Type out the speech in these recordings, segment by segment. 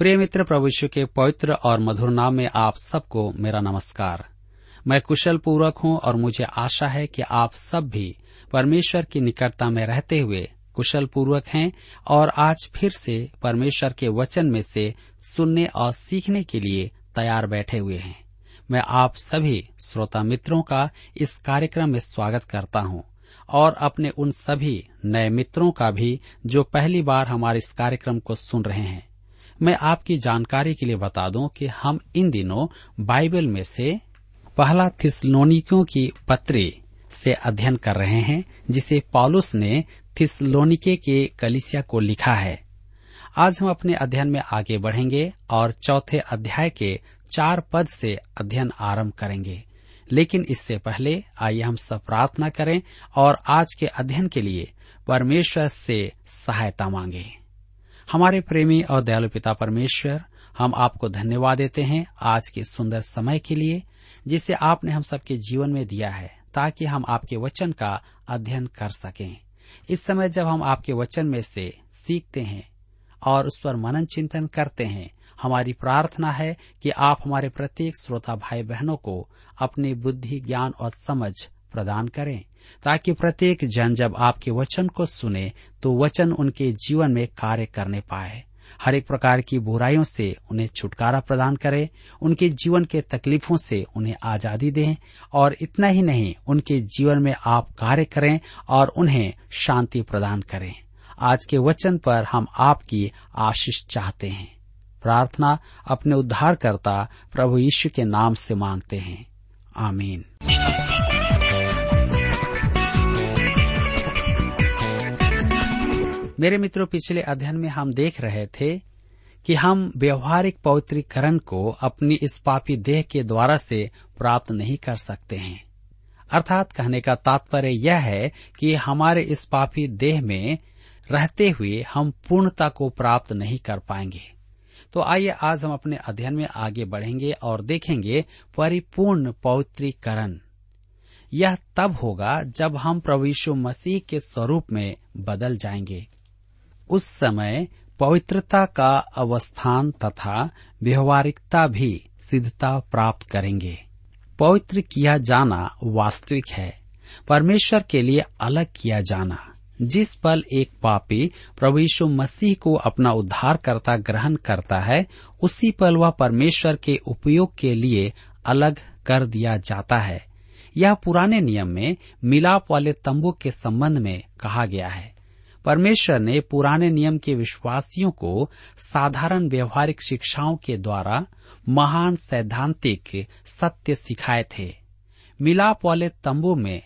प्रिय मित्र प्रभु के पवित्र और मधुर नाम में आप सबको मेरा नमस्कार। मैं कुशल पूर्वक हूँ और मुझे आशा है कि आप सब भी परमेश्वर की निकटता में रहते हुए कुशल पूर्वक हैं और आज फिर से परमेश्वर के वचन में से सुनने और सीखने के लिए तैयार बैठे हुए हैं। मैं आप सभी श्रोता मित्रों का इस कार्यक्रम में स्वागत करता हूँ और अपने उन सभी नए मित्रों का भी जो पहली बार हमारे इस कार्यक्रम को सुन रहे हैं। मैं आपकी जानकारी के लिए बता दूँ कि हम इन दिनों बाइबल में से पहला थिसलोनिकियों की पत्री से अध्ययन कर रहे हैं, जिसे पॉलुस ने थिसलोनिके के कलिसिया को लिखा है। आज हम अपने अध्ययन में आगे बढ़ेंगे और चौथे अध्याय के चार पद से अध्ययन आरंभ करेंगे। लेकिन इससे पहले आइए हम सब प्रार्थना करें और आज के अध्ययन के लिए परमेश्वर से सहायता मांगे। हमारे प्रेमी और दयालु पिता परमेश्वर, हम आपको धन्यवाद देते हैं आज के सुंदर समय के लिए, जिसे आपने हम सबके जीवन में दिया है, ताकि हम आपके वचन का अध्ययन कर सकें। इस समय जब हम आपके वचन में से सीखते हैं और उस पर मनन चिंतन करते हैं, हमारी प्रार्थना है कि आप हमारे प्रत्येक श्रोता भाई बहनों को अपनी बुद्धि, ज्ञान और समझ प्रदान करें, ताकि प्रत्येक जन जब आपके वचन को सुने तो वचन उनके जीवन में कार्य करने पाए। हर एक प्रकार की बुराइयों से उन्हें छुटकारा प्रदान करें, उनके जीवन के तकलीफों से उन्हें आज़ादी दें, और इतना ही नहीं, उनके जीवन में आप कार्य करें और उन्हें शांति प्रदान करें। आज के वचन पर हम आपकी आशीष चाहते हैं। प्रार्थना अपने उद्धारकर्ता प्रभु यीशु के नाम से मांगते हैं। आमीन। मेरे मित्रों, पिछले अध्ययन में हम देख रहे थे कि हम व्यवहारिक पवित्रीकरण को अपनी इस पापी देह के द्वारा से प्राप्त नहीं कर सकते हैं। अर्थात कहने का तात्पर्य यह है कि हमारे इस पापी देह में रहते हुए हम पूर्णता को प्राप्त नहीं कर पाएँगे। तो आइए आज हम अपने अध्ययन में आगे बढ़ेंगे और देखेंगे परिपूर्ण पवित्रीकरण। यह तब होगा जब हम प्रभु यीशु मसीह के स्वरूप में बदल जाएँगे। उस समय पवित्रता का अवस्थान तथा व्यवहारिकता भी सिद्धता प्राप्त करेंगे। पवित्र किया जाना वास्तविक है। परमेश्वर के लिए अलग किया जाना। जिस पल एक पापी प्रभु यीशु मसीह को अपना उद्धारकर्ता ग्रहण करता है, उसी पल वह परमेश्वर के उपयोग के लिए अलग कर दिया जाता है। यह पुराने नियम में मिलाप वाले तंबू के संबंध में कहा गया है। परमेश्वर ने पुराने नियम के विश्वासियों को साधारण व्यवहारिक शिक्षाओं के द्वारा महान सैद्धांतिक सत्य सिखाए थे। मिलाप वाले तंबू में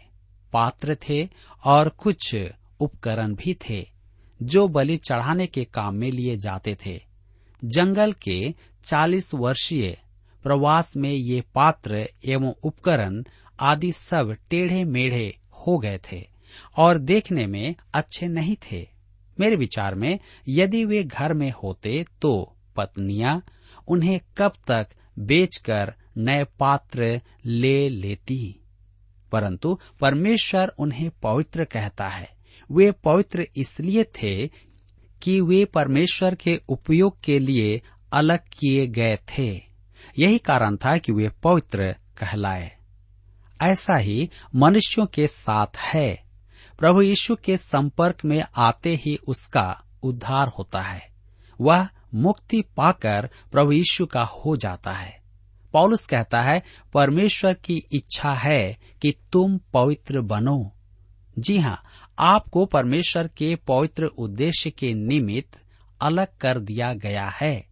पात्र थे और कुछ उपकरण भी थे, जो बलि चढ़ाने के काम में लिए जाते थे। जंगल के चालीस वर्षीय प्रवास में ये पात्र एवं उपकरण आदि सब टेढ़े मेढ़े हो गए थे। और देखने में अच्छे नहीं थे। मेरे विचार में, यदि वे घर में होते तो पत्नियाँ उन्हें कब तक बेचकर नए पात्र ले लेती? परंतु परमेश्वर उन्हें पवित्र कहता है। वे पवित्र इसलिए थे कि वे परमेश्वर के उपयोग के लिए अलग किए गए थे। यही कारण था कि वे पवित्र कहलाए। ऐसा ही मनुष्यों के साथ है। प्रभु यीशु के संपर्क में आते ही उसका उद्धार होता है। वह मुक्ति पाकर प्रभु यीशु का हो जाता है। पौलुस कहता है, परमेश्वर की इच्छा है कि तुम पवित्र बनो। जी हाँ आपको परमेश्वर के पवित्र उद्देश्य के निमित्त अलग कर दिया गया है।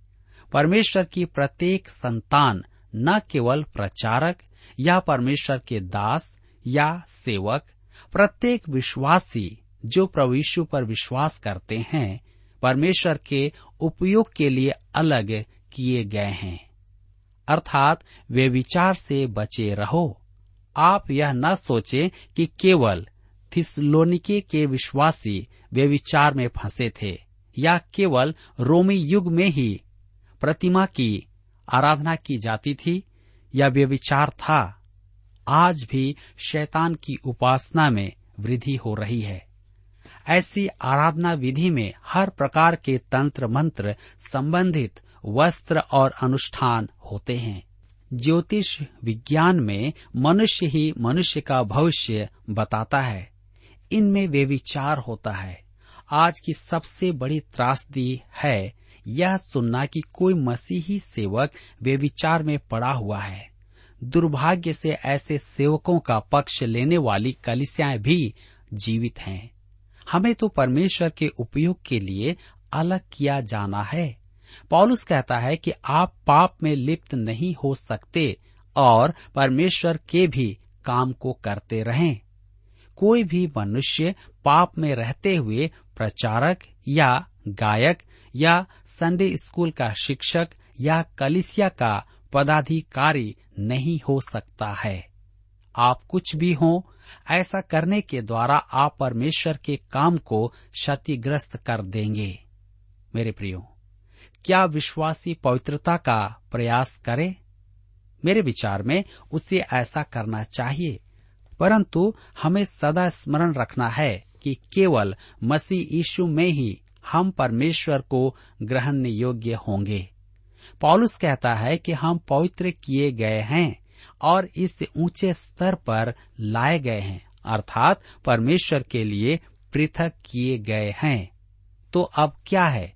परमेश्वर की प्रत्येक संतान न केवल प्रचारक या परमेश्वर के दास या सेवक प्रत्येक विश्वासी जो यीशु पर विश्वास करते हैं, परमेश्वर के उपयोग के लिए अलग किए गए हैं। अर्थात वे विचार से बचे रहो। आप यह न सोचे कि केवल थिसलोनिके के विश्वासी वे विचार में फंसे थे, या केवल रोमी युग में ही प्रतिमा की आराधना की जाती थी, या वे विचार था। आज भी शैतान की उपासना में वृद्धि हो रही है। ऐसी आराधना विधि में हर प्रकार के तंत्र मंत्र संबंधित वस्त्र और अनुष्ठान होते हैं। ज्योतिष विज्ञान में मनुष्य ही मनुष्य का भविष्य बताता है। इनमें वे विचार होता है। आज की सबसे बड़ी त्रासदी है यह सुनना कि कोई मसीही सेवक वे विचार में पड़ा हुआ है। दुर्भाग्य से ऐसे सेवकों का पक्ष लेने वाली कलिसियाएँ भी जीवित हैं। हमें तो परमेश्वर के उपयोग के लिए अलग किया जाना है। पॉलुस कहता है कि आप पाप में लिप्त नहीं हो सकते और परमेश्वर के भी काम को करते रहें। कोई भी मनुष्य पाप में रहते हुए प्रचारक या गायक या संडे स्कूल का शिक्षक या कलिसिया का पदाधिकारी नहीं हो सकता है। आप कुछ भी हो, ऐसा करने के द्वारा आप परमेश्वर के काम को क्षतिग्रस्त कर देंगे। मेरे प्रियो, क्या विश्वासी पवित्रता का प्रयास करे? मेरे विचार में उसे ऐसा करना चाहिए, परंतु हमें सदा स्मरण रखना है कि केवल मसीह यीशु में ही हम परमेश्वर को ग्रहण योग्य होंगे। पॉलुस कहता है कि हम पवित्र किए गए हैं और इस ऊँचे स्तर पर लाए गए हैं, अर्थात परमेश्वर के लिए पृथक किए गए हैं। तो अब क्या है?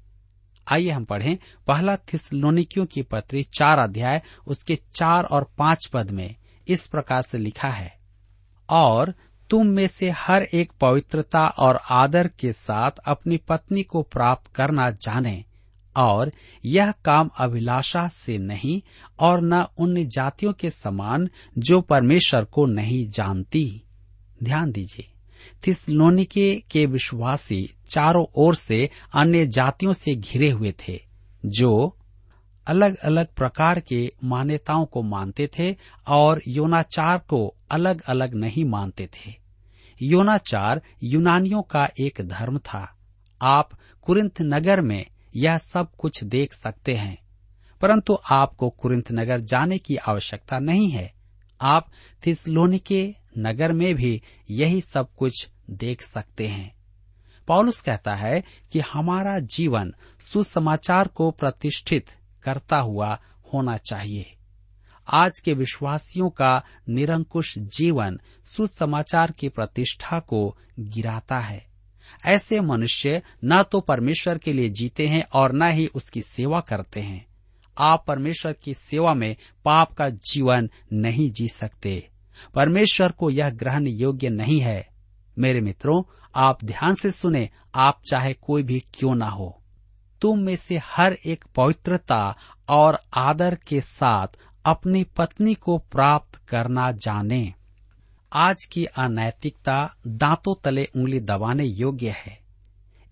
आइए हम पढ़ें पहला थिसलोनिकियों की पत्री चार अध्याय, उसके चार और पाँच पद में इस प्रकार से लिखा है, और तुम में से हर एक पवित्रता और आदर के साथ अपनी पत्नी को प्राप्त करना जाने और यह काम अभिलाषा से नहीं और न उन जातियों के समान जो परमेश्वर को नहीं जानती। ध्यान दीजिए थिसलोनिके के विश्वासी चारों ओर से अन्य जातियों से घिरे हुए थे, जो अलग अलग प्रकार के मान्यताओं को मानते थे और योनाचार को अलग अलग नहीं मानते थे। योनाचार यूनानियों का एक धर्म था। आप कुरिंथ नगर में यह सब कुछ देख सकते हैं। परंतु आपको कुरिंथ नगर जाने की आवश्यकता नहीं है। आप थिसलोनिके नगर में भी यही सब कुछ देख सकते हैं। पॉलुस कहता है कि हमारा जीवन सुसमाचार को प्रतिष्ठित करता हुआ होना चाहिए। आज के विश्वासियों का निरंकुश जीवन सुसमाचार की प्रतिष्ठा को गिराता है। ऐसे मनुष्य न तो परमेश्वर के लिए जीते हैं और न ही उसकी सेवा करते हैं। आप परमेश्वर की सेवा में पाप का जीवन नहीं जी सकते। परमेश्वर को यह ग्रहण योग्य नहीं है। मेरे मित्रों, आप ध्यान से सुने, आप चाहे कोई भी क्यों ना हो। तुम में से हर एक पवित्रता और आदर के साथ अपनी पत्नी को प्राप्त करना जाने। आज की अनैतिकता दांतों तले उंगली दबाने योग्य है।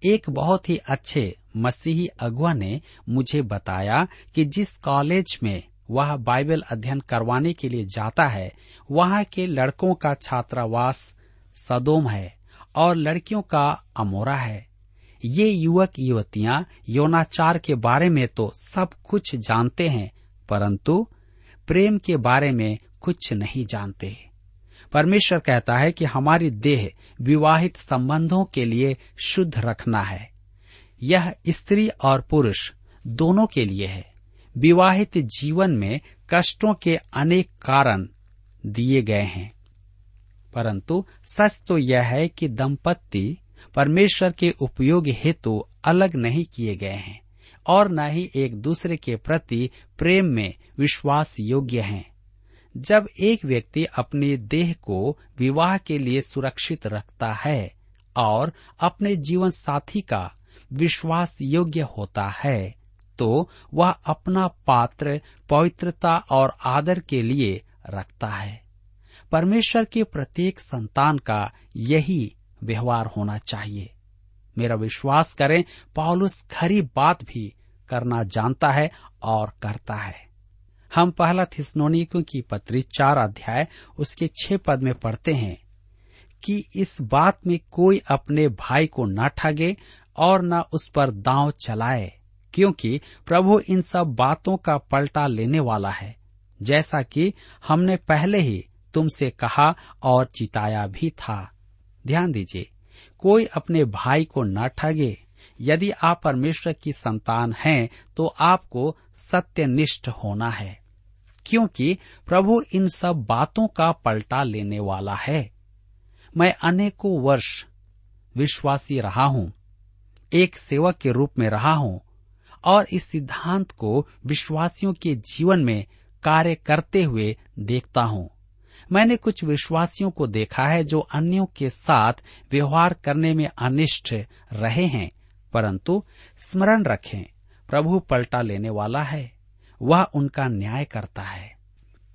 एक बहुत ही अच्छे मसीही अगुआ ने मुझे बताया कि जिस कॉलेज में वह बाइबल अध्ययन करवाने के लिए जाता है, वहाँ के लड़कों का छात्रावास सदोम है और लड़कियों का अमोरा है। ये युवक युवतियाँ यौनाचार के बारे में तो सब कुछ जानते हैं, परंतु प्रेम के बारे में कुछ नहीं जानते। परमेश्वर कहता है कि हमारी देह विवाहित संबंधों के लिए शुद्ध रखना है। यह स्त्री और पुरुष दोनों के लिए है। विवाहित जीवन में कष्टों के अनेक कारण दिए गए हैं। परंतु सच तो यह है कि दंपत्ति परमेश्वर के उपयोग हेतु अलग नहीं किए गए हैं और न ही एक दूसरे के प्रति प्रेम में विश्वास योग्य हैं। जब एक व्यक्ति अपने देह को विवाह के लिए सुरक्षित रखता है और अपने जीवन साथी का विश्वास योग्य होता है तो वह अपना पात्र, पवित्रता और आदर के लिए रखता है। परमेश्वर के प्रत्येक संतान का यही व्यवहार होना चाहिए। मेरा विश्वास करें पॉलुस खरी बात भी करना जानता है और करता है। हम पहला थिसनोनिकों की पत्री चार अध्याय, उसके छह पद में पढ़ते हैं कि इस बात में कोई अपने भाई को न ठगे और न उस पर दांव चलाए, क्योंकि प्रभु इन सब बातों का पलटा लेने वाला है, जैसा कि हमने पहले ही तुमसे कहा और चिताया भी था। ध्यान दीजिए, कोई अपने भाई को न ठगे। यदि आप परमेश्वर की संतान हैं तो आपको सत्यनिष्ठ होना है। क्योंकि प्रभु इन सब बातों का पलटा लेने वाला है। मैं अनेकों वर्ष विश्वासी रहा हूँ, एक सेवक के रूप में रहा हूँ, और इस सिद्धांत को विश्वासियों के जीवन में कार्य करते हुए देखता हूँ। मैंने कुछ विश्वासियों को देखा है जो अन्यों के साथ व्यवहार करने में अनिष्ट रहे हैं, परंतु स्मरण रखें, प्रभु पलटा लेने वाला है। वह उनका न्याय करता है।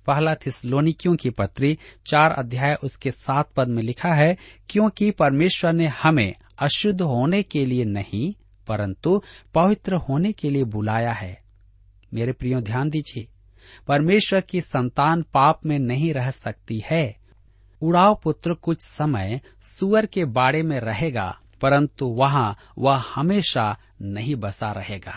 पहला थिसलोनिकियों की पत्री चार अध्याय उसके सात पद में लिखा है, क्योंकि परमेश्वर ने हमें अशुद्ध होने के लिए नहीं, परंतु पवित्र होने के लिए बुलाया है। मेरे प्रियो, ध्यान दीजिए, परमेश्वर की संतान पाप में नहीं रह सकती है। उड़ाव पुत्र कुछ समय सुअर के बाड़े में रहेगा, परंतु वहाँ वह हमेशा नहीं बसा रहेगा।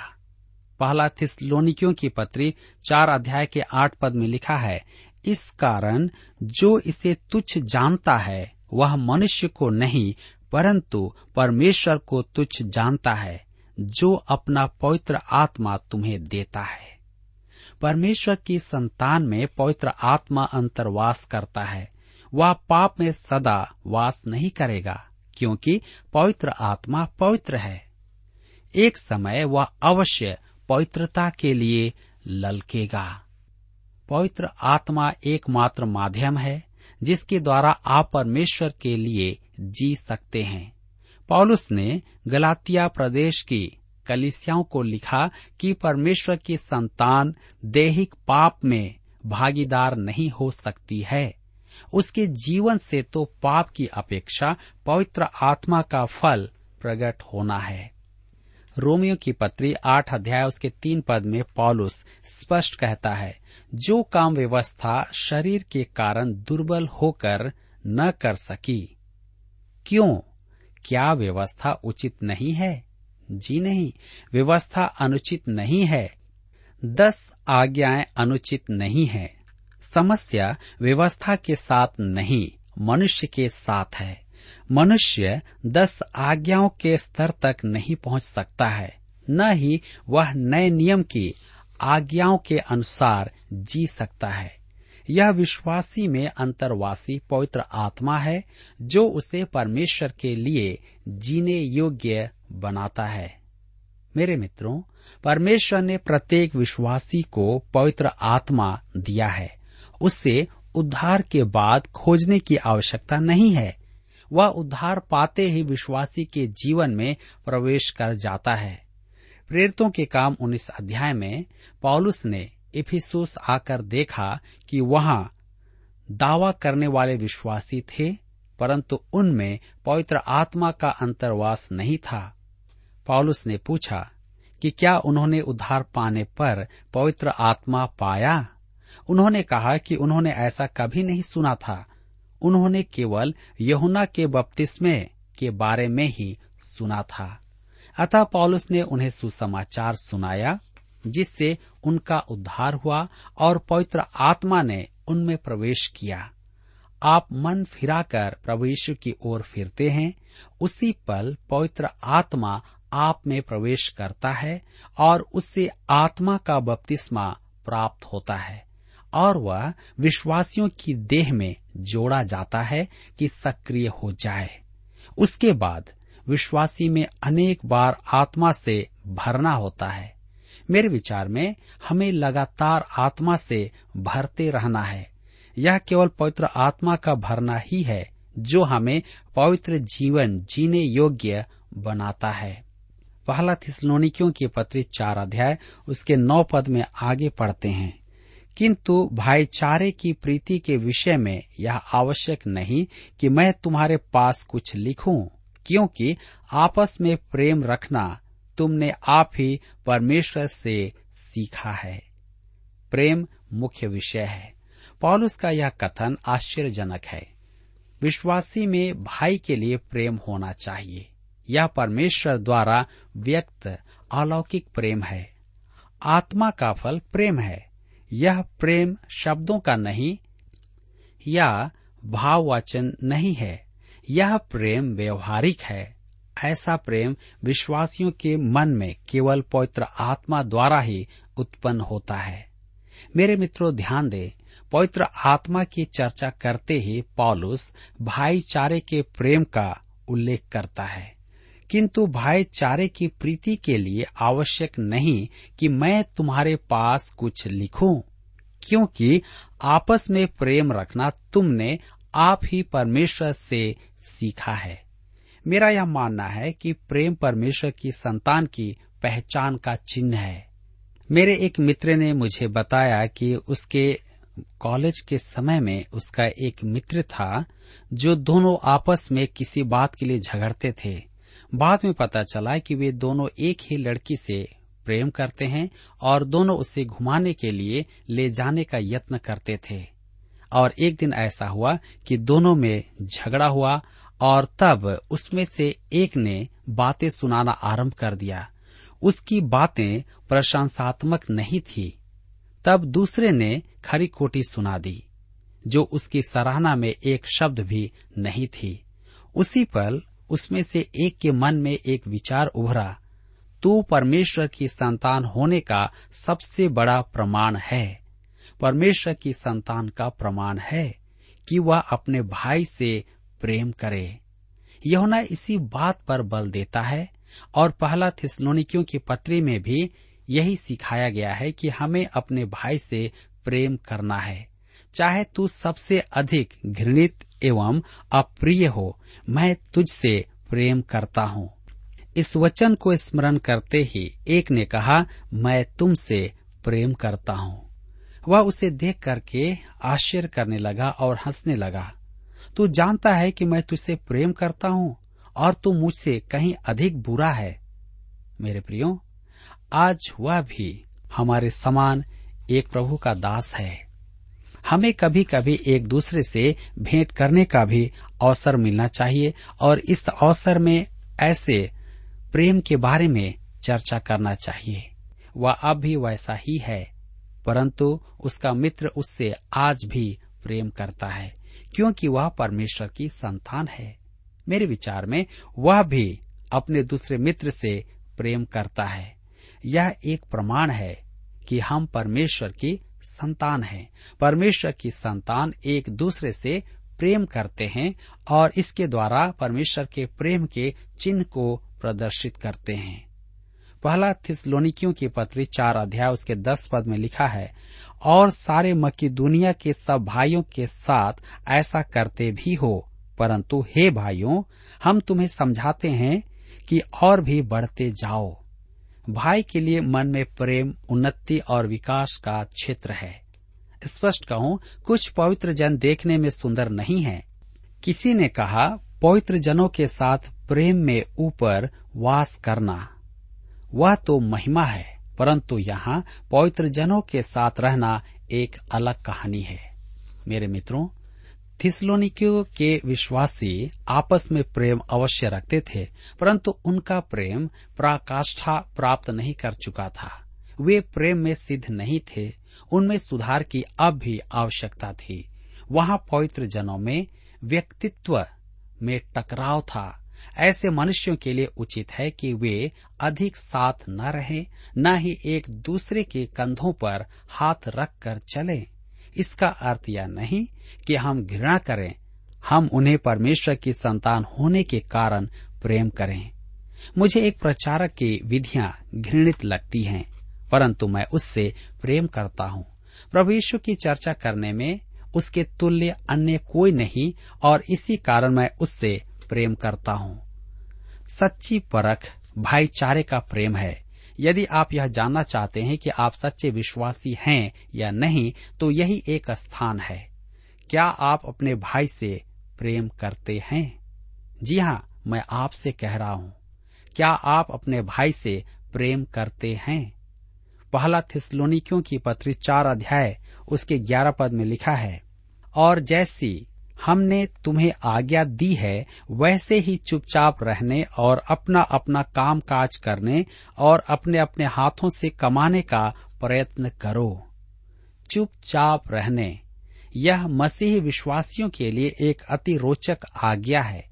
पहला थिसलोनिकियों की पत्री चार अध्याय के आठ पद में लिखा है, इस कारण जो इसे तुच्छ जानता है, वह मनुष्य को नहीं, परंतु परमेश्वर को तुच्छ जानता है, जो अपना पवित्र आत्मा तुम्हें देता है। परमेश्वर की संतान में पवित्र आत्मा अंतर्वास करता है, वह पाप में सदा वास नहीं करेगा, क्योंकि पवित्र आत्मा पवित्र है। एक समय वह अवश्य पवित्रता के लिए ललकेगा। पवित्र आत्मा एकमात्र माध्यम है, जिसके द्वारा आप परमेश्वर के लिए जी सकते हैं। पौलुस ने गलातिया प्रदेश की कलिसियाओं को लिखा कि परमेश्वर की संतान देहिक पाप में भागीदार नहीं हो सकती है। उसके जीवन से तो पाप की अपेक्षा पवित्र आत्मा का फल प्रकट होना है। रोमियो की पत्री आठ अध्याय उसके तीन पद में पॉलुस स्पष्ट कहता है, जो काम व्यवस्था शरीर के कारण दुर्बल होकर न कर सकी। क्यों? क्या व्यवस्था उचित नहीं है? जी नहीं, व्यवस्था अनुचित नहीं है। दस आज्ञाएँ अनुचित नहीं है। समस्या व्यवस्था के साथ नहीं, मनुष्य के साथ है। मनुष्य दस आज्ञाओं के स्तर तक नहीं पहुँच सकता है। न ही वह नए नियम की आज्ञाओं के अनुसार जी सकता है। यह विश्वासी में अंतरवासी पवित्र आत्मा है, जो उसे परमेश्वर के लिए जीने योग्य बनाता है। मेरे मित्रों, परमेश्वर ने प्रत्येक विश्वासी को पवित्र आत्मा दिया है। उससे उद्धार के बाद खोजने की आवश्यकता नहीं है। वह उद्धार पाते ही विश्वासी के जीवन में प्रवेश कर जाता है। प्रेरितों के काम उन्नीस अध्याय में पॉलुस ने इफिसुस आकर देखा कि वहाँ दावा करने वाले विश्वासी थे, परंतु उनमें पवित्र आत्मा का अंतर्वास नहीं था। पौलुस ने पूछा, कि क्या उन्होंने उद्धार पाने पर पवित्र आत्मा पाया? उन्होंने कहा कि उन्होंने ऐसा कभी नहीं सुना था। उन्होंने केवल यहुना के बपतिस्मे के बारे में ही सुना था। अतः पौलुस ने उन्हें सुसमाचार सुनाया, जिससे उनका उद्धार हुआ और पवित्र आत्मा ने उनमें प्रवेश किया। आप मन फिराकर प्रभु यीशु की ओर फिरते हैं, उसी पल पवित्र आत्मा आप में प्रवेश करता है और उससे आत्मा का बपतिस्मा प्राप्त होता है। और वह विश्वासियों की देह में जोड़ा जाता है कि सक्रिय हो जाए। उसके बाद विश्वासी में अनेक बार आत्मा से भरना होता है। मेरे विचार में हमें लगातार आत्मा से भरते रहना है। यह केवल पवित्र आत्मा का भरना ही है जो हमें पवित्र जीवन जीने योग्य बनाता है। पहला थिसलोनिकियों के पत्र चार अध्याय, उसके नौ पद में आगे पढ़ते हैं। किंतु भाईचारे की प्रीति के विषय में यह आवश्यक नहीं कि मैं तुम्हारे पास कुछ लिखूं, क्योंकि आपस में प्रेम रखना तुमने आप ही परमेश्वर से सीखा है। प्रेम मुख्य विषय है। पॉलुस का यह कथन आश्चर्यजनक है। विश्वासी में भाई के लिए प्रेम होना चाहिए। यह परमेश्वर द्वारा व्यक्त अलौकिक प्रेम है। आत्मा का फल प्रेम है। यह प्रेम शब्दों का नहीं या भाववाचन नहीं है। यह प्रेम व्यवहारिक है। ऐसा प्रेम विश्वासियों के मन में केवल पवित्र आत्मा द्वारा ही उत्पन्न होता है। मेरे मित्रों, ध्यान दें, पवित्र आत्मा की चर्चा करते ही पॉलुस भाईचारे के प्रेम का उल्लेख करता है। किंतु भाईचारे की प्रीति के लिए आवश्यक नहीं कि मैं तुम्हारे पास कुछ लिखूं, क्योंकि आपस में प्रेम रखना तुमने आप ही परमेश्वर से सीखा है। मेरा यह मानना है कि प्रेम परमेश्वर की संतान की पहचान का चिन्ह है। मेरे एक मित्र ने मुझे बताया कि उसके कॉलेज के समय में उसका एक मित्र था, जो दोनों आपस में किसी बात के लिए झगड़ते थे। बाद में पता चला कि वे दोनों एक ही लड़की से प्रेम करते हैं और दोनों उसे घुमाने के लिए ले जाने का यत्न करते थे। और एक दिन ऐसा हुआ कि दोनों में झगड़ा हुआ और तब उसमें से एक ने बातें सुनाना आरंभ कर दिया। उसकी बातें प्रशंसात्मक नहीं थी। तब दूसरे ने खरी खोटी सुना दी, जो उसकी सराहना में एक शब्द भी नहीं थी। उसी पल उसमें से एक के मन में एक विचार उभरा, तू परमेश्वर की संतान होने का सबसे बड़ा प्रमाण है। परमेश्वर की संतान का प्रमाण है कि वह अपने भाई से प्रेम करे। यहुना इसी बात पर बल देता है और पहला थिसलोनिकियों की पत्री में भी यही सिखाया गया है कि हमें अपने भाई से प्रेम करना है। चाहे तू सबसे अधिक घृणित एवं अप्रिय हो, मैं तुझसे प्रेम करता हूँ। इस वचन को स्मरण करते ही एक ने कहा, मैं तुमसे प्रेम करता हूँ। वह उसे देख करके आश्चर्य करने लगा और हंसने लगा, तू जानता है कि मैं तुझसे प्रेम करता हूँ और तू मुझसे कहीं अधिक बुरा है। मेरे प्रियो, आज वह भी हमारे समान एक प्रभु का दास है। हमें कभी कभी एक दूसरे से भेंट करने का भी अवसर मिलना चाहिए और इस अवसर में ऐसे प्रेम के बारे में चर्चा करना चाहिए। वह अब भी वैसा ही है, परंतु उसका मित्र उससे आज भी प्रेम करता है, क्योंकि वह परमेश्वर की संतान है। मेरे विचार में वह भी अपने दूसरे मित्र से प्रेम करता है। यह एक प्रमाण है कि हम परमेश्वर की संतान हैं। परमेश्वर की संतान एक दूसरे से प्रेम करते हैं और इसके द्वारा परमेश्वर के प्रेम के चिन्ह को प्रदर्शित करते हैं। पहला थिसलोनिकियों की पत्री चार अध्याय उसके दस पद में लिखा है, और सारे मक्की दुनिया के सब भाइयों के साथ ऐसा करते भी हो। परंतु हे भाइयों, हम तुम्हें समझाते हैं कि और भी बढ़ते जाओ। भाई के लिए मन में प्रेम, उन्नति और विकास का क्षेत्र है। स्पष्ट कहूँ, कुछ पवित्र जन देखने में सुंदर नहीं है। किसी ने कहा, पवित्र जनों के साथ प्रेम में ऊपर वास करना। वह तो महिमा है, परंतु यहाँ पवित्र जनों के साथ रहना एक अलग कहानी है। मेरे मित्रों थिसलोनिकियों के विश्वासी आपस में प्रेम अवश्य रखते थे, परंतु उनका प्रेम प्राकाष्ठा प्राप्त नहीं कर चुका था। वे प्रेम में सिद्ध नहीं थे। उनमें सुधार की अब भी आवश्यकता थी। वहाँ पवित्र जनों में व्यक्तित्व में टकराव था। ऐसे मनुष्यों के लिए उचित है कि वे अधिक साथ न रहें, न ही एक दूसरे के कंधों पर हाथ रखकर चलें। इसका अर्थ यह नहीं कि हम घृणा करें, हम उन्हें परमेश्वर की संतान होने के कारण प्रेम करें। मुझे एक प्रचारक की विधियाँ घृणित लगती हैं, परंतु मैं उससे प्रेम करता हूँ। प्रभु यीशु की चर्चा करने में उसके तुल्य अन्य कोई नहीं, और इसी कारण मैं उससे प्रेम करता हूँ। सच्ची परख भाईचारे का प्रेम है। यदि आप यह जानना चाहते हैं कि आप सच्चे विश्वासी हैं या नहीं तो यही एक स्थान है। क्या आप अपने भाई से प्रेम करते हैं? जी हाँ मैं आपसे कह रहा हूँ। क्या आप अपने भाई से प्रेम करते हैं? पहला थिस्लोनिकियों की पत्री चार अध्याय, उसके ग्यारह पद में लिखा है, और जैसी हमने तुम्हें आज्ञा दी है, वैसे ही चुपचाप रहने और अपना अपना काम काज करने और अपने अपने हाथों से कमाने का प्रयत्न करो। चुपचाप रहने। यह मसीही विश्वासियों के लिए एक अति रोचक आज्ञा है।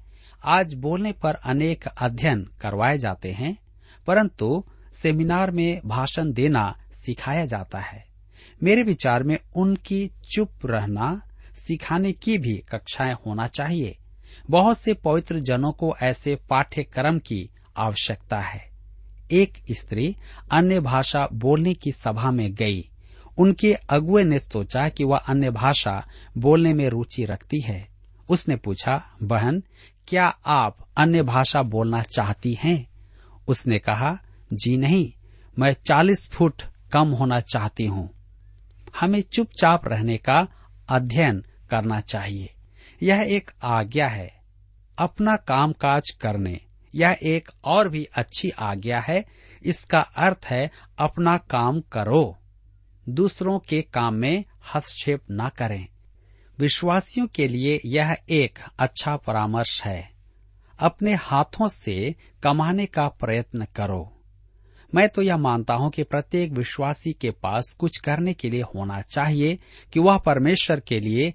आज बोलने पर अनेक अध्ययन करवाए जाते हैं, परंतु सेमिनार में भाषण देना सिखाया जाता है। मेरे विचार में उनकी चुप रहना सिखाने की भी कक्षाएँ होना चाहिए। बहुत से पवित्र जनों को ऐसे पाठ्यक्रम की आवश्यकता है। एक स्त्री अन्य भाषा बोलने की सभा में गई। उनके अगुए ने सोचा कि वह अन्य भाषा बोलने में रुचि रखती है। उसने पूछा, बहन, क्या आप अन्य भाषा बोलना चाहती हैं? उसने कहा, जी नहीं, मैं चालीस फुट कम होना चाहती हूँ। हमें चुपचाप रहने का अध्ययन करना चाहिए। यह एक आज्ञा है, अपना कामकाज करने। यह एक और भी अच्छी आज्ञा है, इसका अर्थ है अपना काम करो। दूसरों के काम में हस्तक्षेप न करें। विश्वासियों के लिए यह एक अच्छा परामर्श है। अपने हाथों से कमाने का प्रयत्न करो। मैं तो यह मानता हूँ कि प्रत्येक विश्वासी के पास कुछ करने के लिए होना चाहिए कि वह परमेश्वर के लिए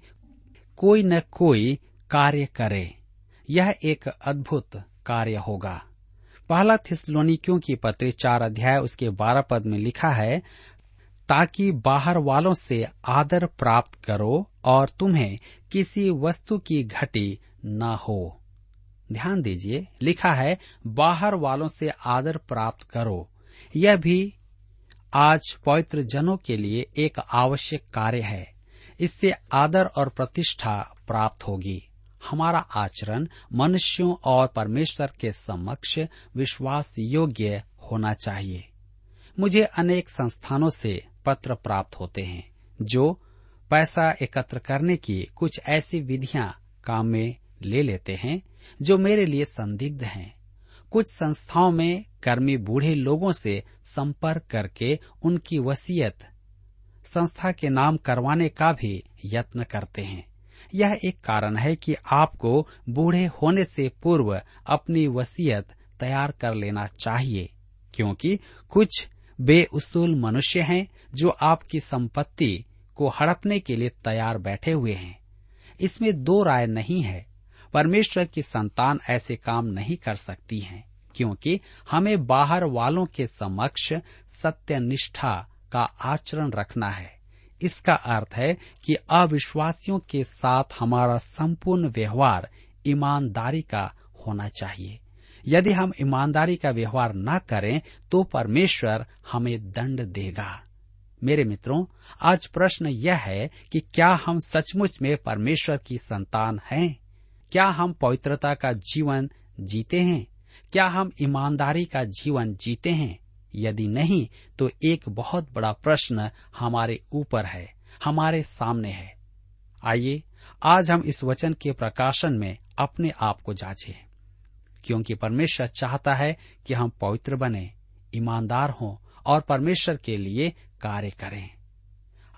कोई न कोई कार्य करे। यह एक अद्भुत कार्य होगा। पहला थिस्लोनिकियों की पत्र चार अध्याय उसके बारह पद में लिखा है, ताकि बाहर वालों से आदर प्राप्त करो और तुम्हें किसी वस्तु की घटी न हो। ध्यान दीजिए, लिखा है, बाहर वालों से आदर प्राप्त करो। यह भी आज पवित्र जनों के लिए एक आवश्यक कार्य है। इससे आदर और प्रतिष्ठा प्राप्त होगी। हमारा आचरण मनुष्यों और परमेश्वर के समक्ष विश्वास योग्य होना चाहिए। मुझे अनेक संस्थानों से पत्र प्राप्त होते हैं, जो पैसा एकत्र करने की कुछ ऐसी विधियाँ काम में ले लेते हैं, जो मेरे लिए संदिग्ध हैं। कुछ संस्थाओं में कर्मी बूढ़े लोगों से संपर्क करके उनकी वसीयत संस्था के नाम करवाने का भी यत्न करते हैं। यह एक कारण है कि आपको बूढ़े होने से पूर्व अपनी वसीयत तैयार कर लेना चाहिए, क्योंकि कुछ बेउसूल मनुष्य हैं जो आपकी संपत्ति को हड़पने के लिए तैयार बैठे हुए हैं। इसमें दो राय नहीं है। परमेश्वर की संतान ऐसे काम नहीं कर सकती हैं, क्योंकि हमें बाहर वालों के समक्ष सत्यनिष्ठा का आचरण रखना है। इसका अर्थ है कि अविश्वासियों के साथ हमारा संपूर्ण व्यवहार ईमानदारी का होना चाहिए। यदि हम ईमानदारी का व्यवहार न करें तो परमेश्वर हमें दंड देगा। मेरे मित्रों, आज प्रश्न यह है कि क्या हम सचमुच में परमेश्वर की संतान हैं? क्या हम पवित्रता का जीवन जीते हैं? क्या हम ईमानदारी का जीवन जीते हैं? यदि नहीं तो एक बहुत बड़ा प्रश्न हमारे ऊपर है, हमारे सामने है। आइए, आज हम इस वचन के प्रकाशन में अपने आप को जांचें। क्योंकि परमेश्वर चाहता है कि हम पवित्र बने, ईमानदार हों और परमेश्वर के लिए कार्य करें।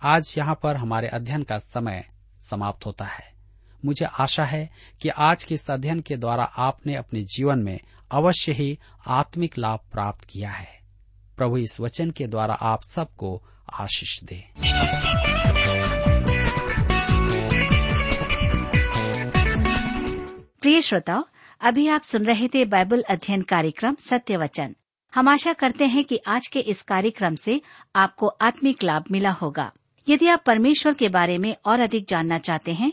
आज यहाँ पर हमारे अध्ययन का समय समाप्त होता है। मुझे आशा है कि आज के इस अध्ययन के द्वारा आपने अपने जीवन में अवश्य ही आत्मिक लाभ प्राप्त किया है। प्रभु इस वचन के द्वारा आप सबको आशीष दे। प्रिय श्रोताओ, अभी आप सुन रहे थे बाइबल अध्ययन कार्यक्रम सत्य वचन। हम आशा करते हैं कि आज के इस कार्यक्रम से आपको आत्मिक लाभ मिला होगा। यदि आप परमेश्वर के बारे में और अधिक जानना चाहते हैं